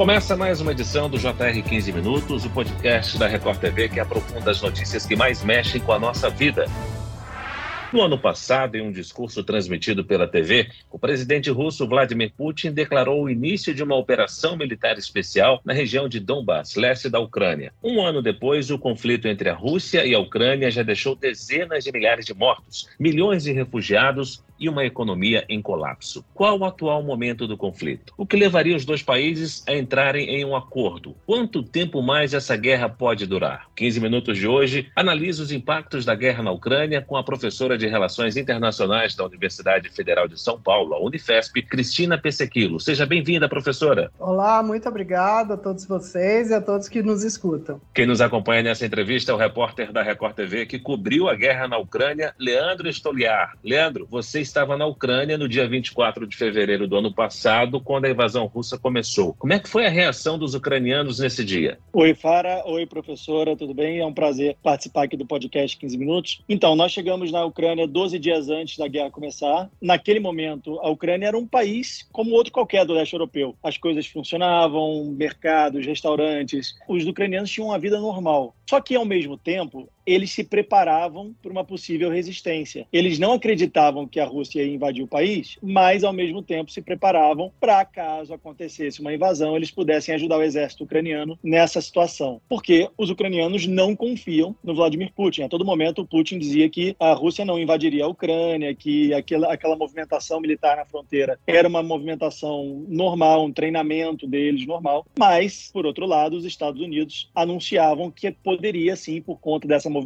Começa mais uma edição do JR 15 Minutos, o podcast da Record TV que aprofunda as notícias que mais mexem com a nossa vida. No ano passado, em um discurso transmitido pela TV, o presidente russo Vladimir Putin declarou o início de uma operação militar especial na região de Donbass, leste da Ucrânia. Um ano depois, o conflito entre a Rússia e a Ucrânia já deixou dezenas de milhares de mortos, milhões de refugiados e uma economia em colapso. Qual o atual momento do conflito? O que levaria os dois países a entrarem em um acordo? Quanto tempo mais essa guerra pode durar? 15 minutos de hoje analisa os impactos da guerra na Ucrânia com a professora de Relações Internacionais da Universidade Federal de São Paulo, a Unifesp, Cristina Pessequilo. Seja bem-vinda, professora. Olá, muito obrigada a todos vocês e a todos que nos escutam. Quem nos acompanha nessa entrevista é o repórter da Record TV que cobriu a guerra na Ucrânia, Leandro Stoliar. Leandro, você estava na Ucrânia no dia 24 de fevereiro do ano passado, quando a invasão russa começou. Como é que foi a reação dos ucranianos nesse dia? Oi, Fara. Oi, professora. Tudo bem? É um prazer participar aqui do podcast 15 Minutos. Então, nós chegamos na Ucrânia 12 dias antes da guerra começar. Naquele momento, a Ucrânia era um país como outro qualquer do leste europeu. As coisas funcionavam, mercados, restaurantes. Os ucranianos tinham uma vida normal. Só que, ao mesmo tempo, eles se preparavam para uma possível resistência. Eles não acreditavam que a Rússia ia invadir o país, mas ao mesmo tempo se preparavam para caso acontecesse uma invasão, eles pudessem ajudar o exército ucraniano nessa situação. Porque os ucranianos não confiam no Vladimir Putin. A todo momento o Putin dizia que a Rússia não invadiria a Ucrânia, que aquela, aquela movimentação militar na fronteira era uma movimentação normal, um treinamento deles normal. Mas, por outro lado, os Estados Unidos anunciavam que poderia sim, por conta dessa movimentação,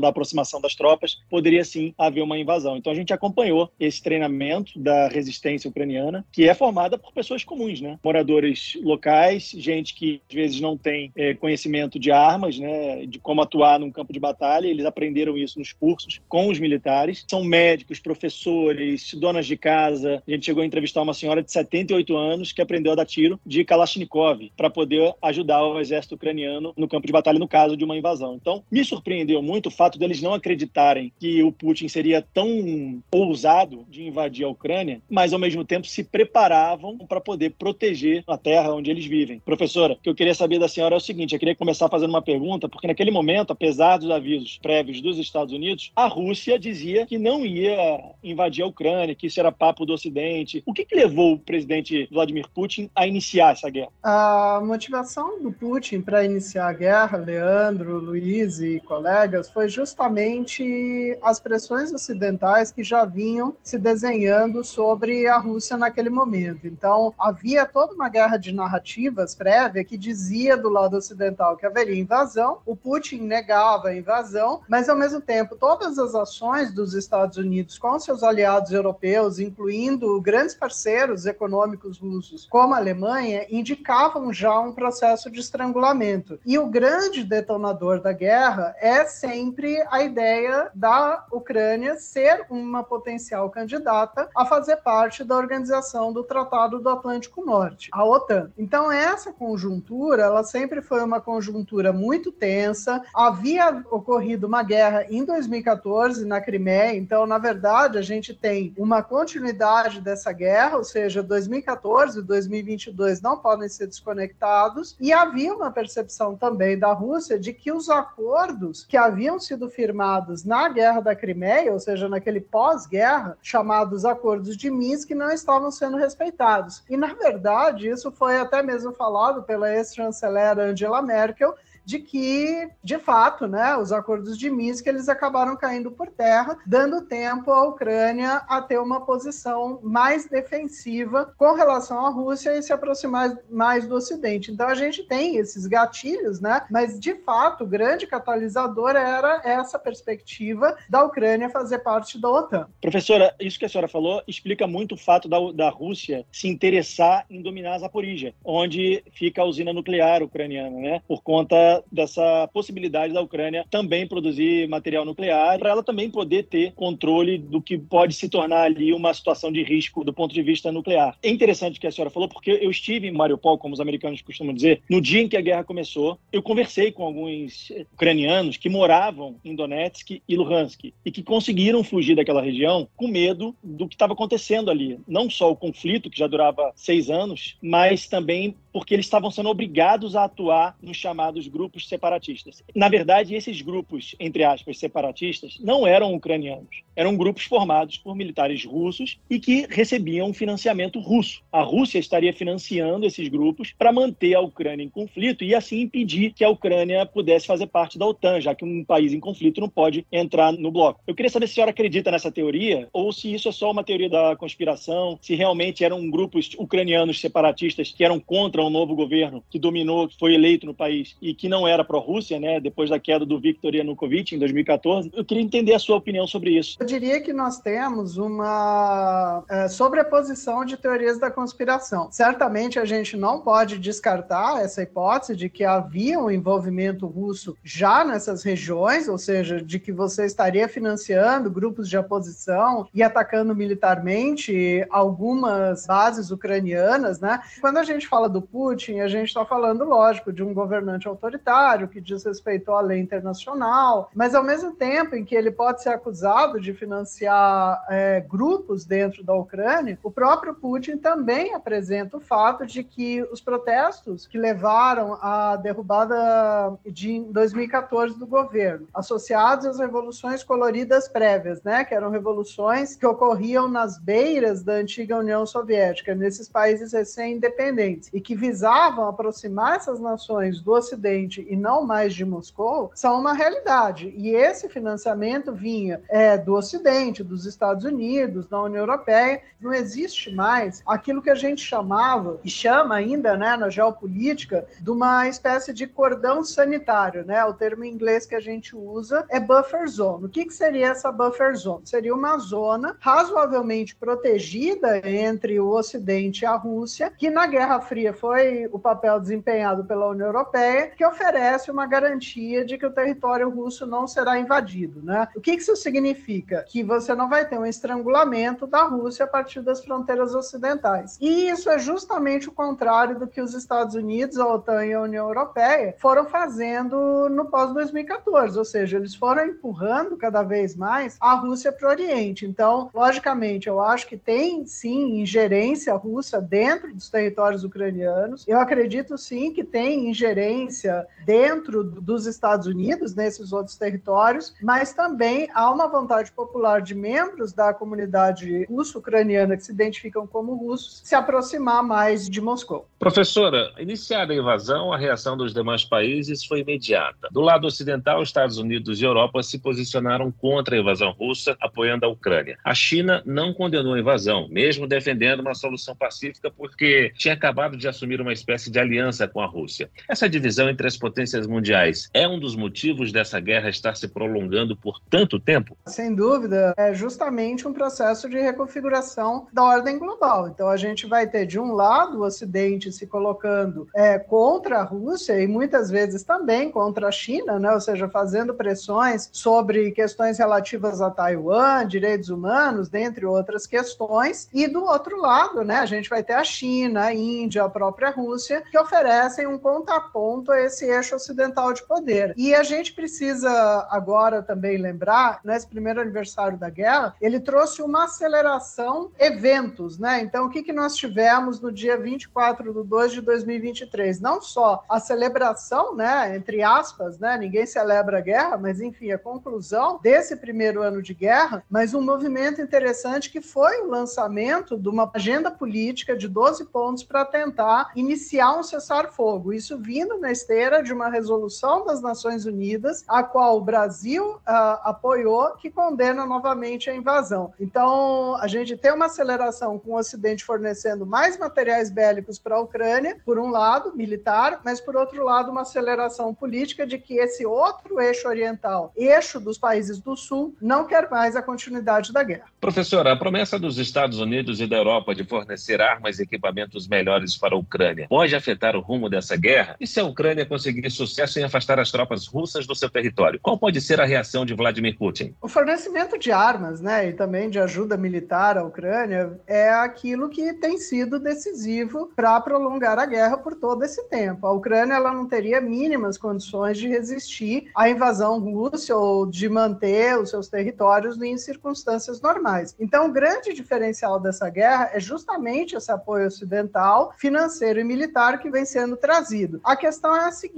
da aproximação das tropas, poderia sim haver uma invasão. Então a gente acompanhou esse treinamento da resistência ucraniana, que é formada por pessoas comuns, né? Moradores locais, gente que às vezes não tem é, conhecimento de armas, né? De como atuar num campo de batalha. Eles aprenderam isso nos cursos com os militares. São médicos, professores, donas de casa. A gente chegou a entrevistar uma senhora de 78 anos que aprendeu a dar tiro de Kalashnikov para poder ajudar o exército ucraniano no campo de batalha no caso de uma invasão. Então, me surpreendeu surpreendeu muito o fato deles não acreditarem que o Putin seria tão ousado de invadir a Ucrânia, mas ao mesmo tempo se preparavam para poder proteger a terra onde eles vivem. Professora, o que eu queria saber da senhora é o seguinte: eu queria começar fazendo uma pergunta, porque naquele momento, apesar dos avisos prévios dos Estados Unidos, a Rússia dizia que não ia invadir a Ucrânia, que isso era papo do Ocidente. O que, que levou o presidente Vladimir Putin a iniciar essa guerra? A motivação do Putin para iniciar a guerra, Leandro, Luiz e colegas, colegas foi justamente as pressões ocidentais que já vinham se desenhando sobre a Rússia naquele momento. Então, havia toda uma guerra de narrativas prévia que dizia do lado ocidental que haveria invasão, o Putin negava a invasão, mas ao mesmo tempo todas as ações dos Estados Unidos com seus aliados europeus, incluindo grandes parceiros econômicos russos como a Alemanha, indicavam já um processo de estrangulamento. E o grande detonador da guerra é é sempre a ideia da Ucrânia ser uma potencial candidata a fazer parte da organização do Tratado do Atlântico Norte, a OTAN. Então essa conjuntura, ela sempre foi uma conjuntura muito tensa. Havia ocorrido uma guerra em 2014 na Crimeia, então na verdade a gente tem uma continuidade dessa guerra, ou seja, 2014 e 2022 não podem ser desconectados. E havia uma percepção também da Rússia de que os acordos que haviam sido firmados na Guerra da Crimeia, ou seja, naquele pós-guerra, chamados Acordos de Minsk, não estavam sendo respeitados. E, na verdade, isso foi até mesmo falado pela ex-chanceler Angela Merkel de que, de fato, né, os acordos de Minsk eles acabaram caindo por terra, dando tempo à Ucrânia a ter uma posição mais defensiva com relação à Rússia e se aproximar mais do Ocidente. Então a gente tem esses gatilhos, né? Mas de fato, o grande catalisador era essa perspectiva da Ucrânia fazer parte da OTAN. Professora, isso que a senhora falou explica muito o fato da, da Rússia se interessar em dominar a Zaporizhia, onde fica a usina nuclear ucraniana, né? Por conta dessa, possibilidade da Ucrânia também produzir material nuclear, para ela também poder ter controle do que pode se tornar ali uma situação de risco do ponto de vista nuclear. É interessante o que a senhora falou, porque eu estive em Mariupol, como os americanos costumam dizer, no dia em que a guerra começou. Eu conversei com alguns ucranianos que moravam em Donetsk e Luhansk e que conseguiram fugir daquela região com medo do que estava acontecendo ali. Não só o conflito, que já durava seis anos, mas também porque eles estavam sendo obrigados a atuar nos chamados grupos separatistas. Na verdade, esses grupos, entre aspas, separatistas, não eram ucranianos. Eram grupos formados por militares russos e que recebiam financiamento russo. A Rússia estaria financiando esses grupos para manter a Ucrânia em conflito e assim impedir que a Ucrânia pudesse fazer parte da OTAN, já que um país em conflito não pode entrar no bloco. Eu queria saber se a senhora acredita nessa teoria ou se isso é só uma teoria da conspiração, se realmente eram grupos ucranianos separatistas que eram contra um novo governo que dominou, que foi eleito no país e que não era pró-Rússia, né, depois da queda do Viktor Yanukovych em 2014. Eu queria entender a sua opinião sobre isso. Eu diria que nós temos uma é, sobreposição de teorias da conspiração. Certamente a gente não pode descartar essa hipótese de que havia um envolvimento russo já nessas regiões, ou seja, de que você estaria financiando grupos de oposição e atacando militarmente algumas bases ucranianas, né? Quando a gente fala do Putin, a gente está falando, lógico, de um governante autoritário que diz respeito à lei internacional, mas ao mesmo tempo em que ele pode ser acusado de financiar é, grupos dentro da Ucrânia, o próprio Putin também apresenta o fato de que os protestos que levaram à derrubada de 2014 do governo, associados às revoluções coloridas prévias, né, que eram revoluções que ocorriam nas beiras da antiga União Soviética, nesses países recém-independentes, e que visavam aproximar essas nações do Ocidente e não mais de Moscou, são uma realidade. E esse financiamento vinha é, do Ocidente, dos Estados Unidos, da União Europeia. Não existe mais aquilo que a gente chamava, e chama ainda né, na geopolítica, de uma espécie de cordão sanitário. Né? O termo em inglês que a gente usa é buffer zone. O que, que seria essa buffer zone? Seria uma zona razoavelmente protegida entre o Ocidente e a Rússia, que na Guerra Fria foi o papel desempenhado pela União Europeia, que oferece uma garantia de que o território russo não será invadido. Né? O que isso significa? Que você não vai ter um estrangulamento da Rússia a partir das fronteiras ocidentais. E isso é justamente o contrário do que os Estados Unidos, a OTAN e a União Europeia foram fazendo no pós-2014, ou seja, eles foram empurrando cada vez mais a Rússia para o Oriente. Então, logicamente, eu acho que tem sim ingerência russa dentro dos territórios ucranianos anos. Eu acredito sim que tem ingerência dentro dos Estados Unidos, nesses outros territórios, mas também há uma vontade popular de membros da comunidade russo-ucraniana que se identificam como russos se aproximar mais de Moscou. Professora, iniciada a invasão, a reação dos demais países foi imediata. Do lado ocidental, Estados Unidos e Europa se posicionaram contra a invasão russa, apoiando a Ucrânia. A China não condenou a invasão, mesmo defendendo uma solução pacífica, porque tinha acabado de assumir assumir uma espécie de aliança com a Rússia. Essa divisão entre as potências mundiais é um dos motivos dessa guerra estar se prolongando por tanto tempo? Sem dúvida, é justamente um processo de reconfiguração da ordem global. Então a gente vai ter de um lado o Ocidente se colocando é, contra a Rússia e muitas vezes também contra a China, né? ou seja, fazendo pressões sobre questões relativas a Taiwan, direitos humanos, dentre outras questões. E do outro lado, né, a gente vai ter a China, a Índia, a própria Rússia, que oferecem um contraponto a esse eixo ocidental de poder. E a gente precisa agora também lembrar, nesse primeiro aniversário da guerra, ele trouxe uma aceleração eventos, né? Então, o que, que nós tivemos no dia 24 de 2 de 2023? Não só a celebração, né, entre aspas, né, ninguém celebra a guerra, mas enfim, a conclusão desse primeiro ano de guerra, mas um movimento interessante que foi o lançamento de uma agenda política de 12 pontos para tentar iniciar um cessar-fogo. Isso vindo na esteira de uma resolução das Nações Unidas, a qual o Brasil uh, apoiou, que condena novamente a invasão. Então, a gente tem uma aceleração com o Ocidente fornecendo mais materiais bélicos para a Ucrânia, por um lado, militar, mas por outro lado, uma aceleração política de que esse outro eixo oriental, eixo dos países do Sul, não quer mais a continuidade da guerra. Professora, a promessa dos Estados Unidos e da Europa de fornecer armas e equipamentos melhores para a Ucrânia pode afetar o rumo dessa guerra? E se a Ucrânia conseguir sucesso em afastar as tropas russas do seu território. Qual pode ser a reação de Vladimir Putin? O fornecimento de armas, né, e também de ajuda militar à Ucrânia é aquilo que tem sido decisivo para prolongar a guerra por todo esse tempo. A Ucrânia ela não teria mínimas condições de resistir à invasão russa ou de manter os seus territórios em circunstâncias normais. Então, o grande diferencial dessa guerra é justamente esse apoio ocidental, financeiro e militar que vem sendo trazido. A questão é a seguinte: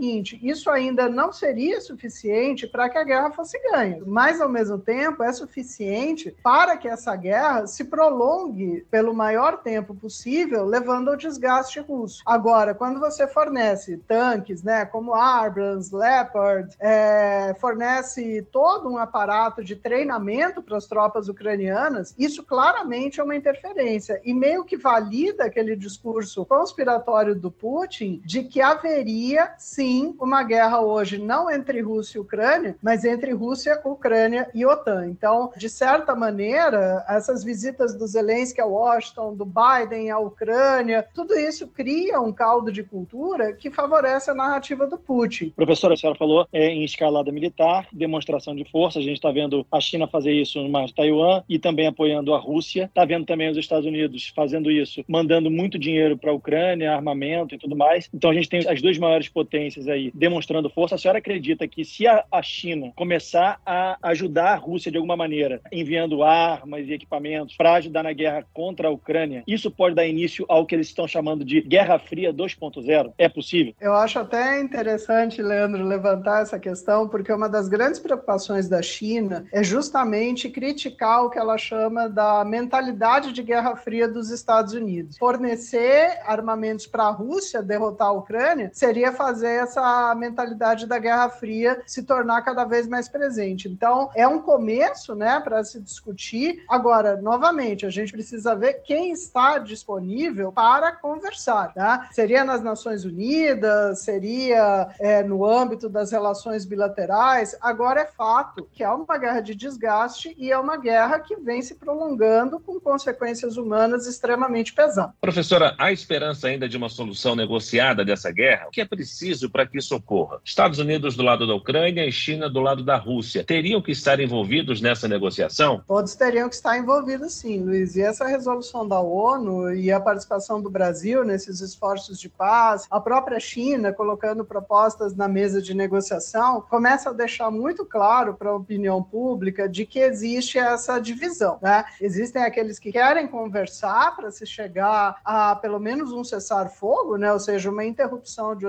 isso ainda não seria suficiente para que a guerra fosse ganha, mas ao mesmo tempo é suficiente para que essa guerra se prolongue pelo maior tempo possível, levando ao desgaste russo. Agora, quando você fornece tanques, né, como Abrams, Leopard, é, fornece todo um aparato de treinamento para as tropas ucranianas, isso claramente é uma interferência e meio que valida aquele discurso conspiratório do Putin de que haveria sim uma guerra hoje não entre Rússia e Ucrânia, mas entre Rússia, Ucrânia e OTAN. Então, de certa maneira, essas visitas do Zelensky a Washington, do Biden à Ucrânia, tudo isso cria um caldo de cultura que favorece a narrativa do Putin. Professora, a senhora falou é, em escalada militar, demonstração de força. A gente está vendo a China fazer isso no mar de Taiwan e também apoiando a Rússia. Está vendo também os Estados Unidos fazendo isso, mandando muito dinheiro para a Ucrânia, armamento e tudo mais. Então a gente tem as duas maiores potências aí demonstrando força. A senhora acredita que se a, a China começar a ajudar a Rússia de alguma maneira, enviando armas e equipamentos para ajudar na guerra contra a Ucrânia, isso pode dar início ao que eles estão chamando de Guerra Fria 2.0? É possível? Eu acho até interessante, Leandro, levantar essa questão, porque uma das grandes preocupações da China é justamente criticar o que ela chama da mentalidade de Guerra Fria dos Estados Unidos. Fornecer armamentos para a Rússia derrotar a Ucrânia seria fazer essa mentalidade da Guerra Fria se tornar cada vez mais presente. Então, é um começo, né, para se discutir. Agora, novamente, a gente precisa ver quem está disponível para conversar, tá? Seria nas Nações Unidas, seria é, no âmbito das relações bilaterais. Agora é fato que há uma guerra de desgaste e é uma guerra que vem se prolongando com consequências humanas extremamente pesadas. Professora, há esperança ainda de uma solução negociada dessa guerra? O que é preciso para que isso ocorra? Estados Unidos do lado da Ucrânia e China do lado da Rússia teriam que estar envolvidos nessa negociação? Todos teriam que estar envolvidos, sim, Luiz. E essa resolução da ONU e a participação do Brasil nesses esforços de paz, a própria China colocando propostas na mesa de negociação, começa a deixar muito claro para a opinião pública de que existe essa divisão. Né? Existem aqueles que querem conversar para se chegar a pelo menos um cessar-fogo, né? ou seja, uma interrupção de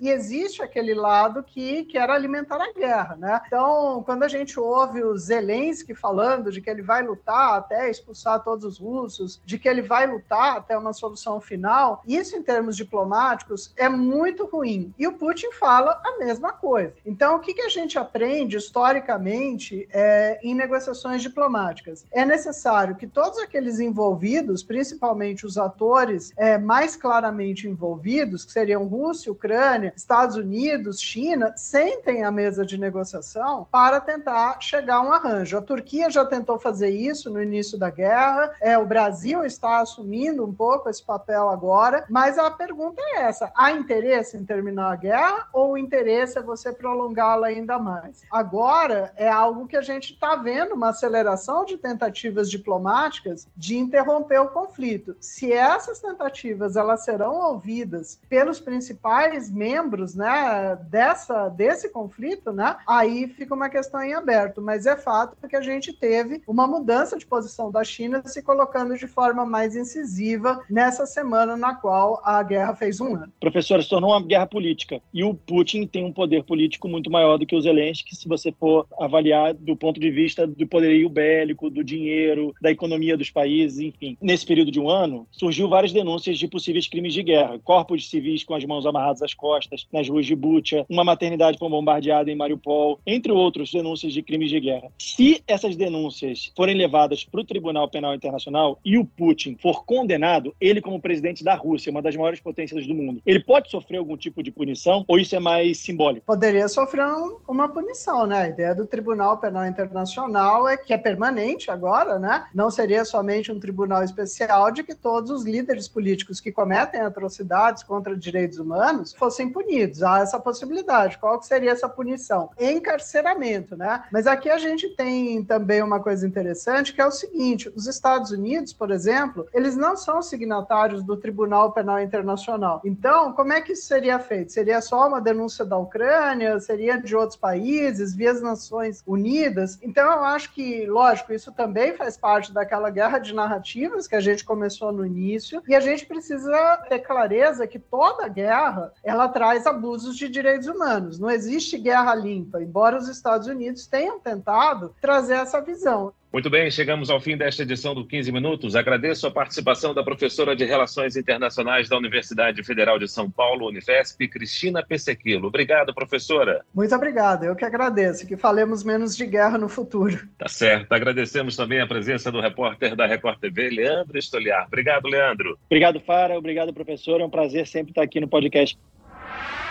e existe aquele lado que quer alimentar a guerra. Né? Então, quando a gente ouve o Zelensky falando de que ele vai lutar até expulsar todos os russos, de que ele vai lutar até uma solução final, isso em termos diplomáticos é muito ruim. E o Putin fala a mesma coisa. Então, o que, que a gente aprende historicamente é, em negociações diplomáticas? É necessário que todos aqueles envolvidos, principalmente os atores é, mais claramente envolvidos, que seriam Rússia, Ucrânia, Estados Unidos, China, sentem à mesa de negociação para tentar chegar a um arranjo. A Turquia já tentou fazer isso no início da guerra, é, o Brasil está assumindo um pouco esse papel agora, mas a pergunta é essa: há interesse em terminar a guerra ou o interesse é você prolongá-la ainda mais? Agora é algo que a gente está vendo uma aceleração de tentativas diplomáticas de interromper o conflito. Se essas tentativas elas serão ouvidas pelos principais membros, né, dessa desse conflito, né, aí fica uma questão em aberto. Mas é fato que a gente teve uma mudança de posição da China se colocando de forma mais incisiva nessa semana na qual a guerra fez um ano. Professora, se tornou uma guerra política e o Putin tem um poder político muito maior do que o Zelensky, se você for avaliar do ponto de vista do poderio bélico, do dinheiro, da economia dos países, enfim. Nesse período de um ano, surgiu várias denúncias de possíveis crimes de guerra. Corpos civis com as mãos amarradas às costas, nas ruas de Bucha, uma maternidade foi bombardeada em Mariupol, entre outros denúncias de crimes de guerra. Se essas denúncias forem levadas para o Tribunal Penal Internacional e o Putin for condenado, ele como presidente da Rússia, uma das maiores potências do mundo, ele pode sofrer algum tipo de punição ou isso é mais simbólico? Poderia sofrer uma punição, né? A ideia do Tribunal Penal Internacional é que é permanente agora, né? Não seria somente um tribunal especial de que todos os líderes políticos que cometem atrocidades contra direitos humanos fossem fossem punidos. Há essa possibilidade. Qual seria essa punição? Encarceramento, né? Mas aqui a gente tem também uma coisa interessante, que é o seguinte: os Estados Unidos, por exemplo, eles não são signatários do Tribunal Penal Internacional. Então, como é que isso seria feito? Seria só uma denúncia da Ucrânia? Seria de outros países, via as Nações Unidas? Então, eu acho que, lógico, isso também faz parte daquela guerra de narrativas que a gente começou no início, e a gente precisa ter clareza que toda guerra ela traz abusos de direitos humanos. Não existe guerra limpa, embora os Estados Unidos tenham tentado trazer essa visão. Muito bem, chegamos ao fim desta edição do 15 Minutos. Agradeço a participação da professora de Relações Internacionais da Universidade Federal de São Paulo, Unifesp, Cristina Pessequilo. Obrigado, professora. Muito obrigada, eu que agradeço. Que falemos menos de guerra no futuro. Tá certo. Agradecemos também a presença do repórter da Record TV, Leandro Estoliar. Obrigado, Leandro. Obrigado, Fara. Obrigado, professor. É um prazer sempre estar aqui no podcast.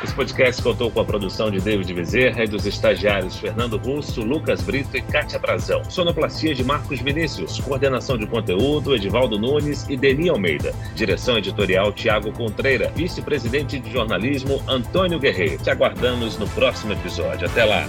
Esse podcast contou com a produção de David Bezerra e dos estagiários Fernando Russo, Lucas Brito e Kátia Brazão. Sonoplastia de Marcos Vinícius. Coordenação de conteúdo, Edivaldo Nunes e Deni Almeida. Direção editorial, Tiago Contreira. Vice-presidente de jornalismo, Antônio Guerreiro. Te aguardamos no próximo episódio. Até lá!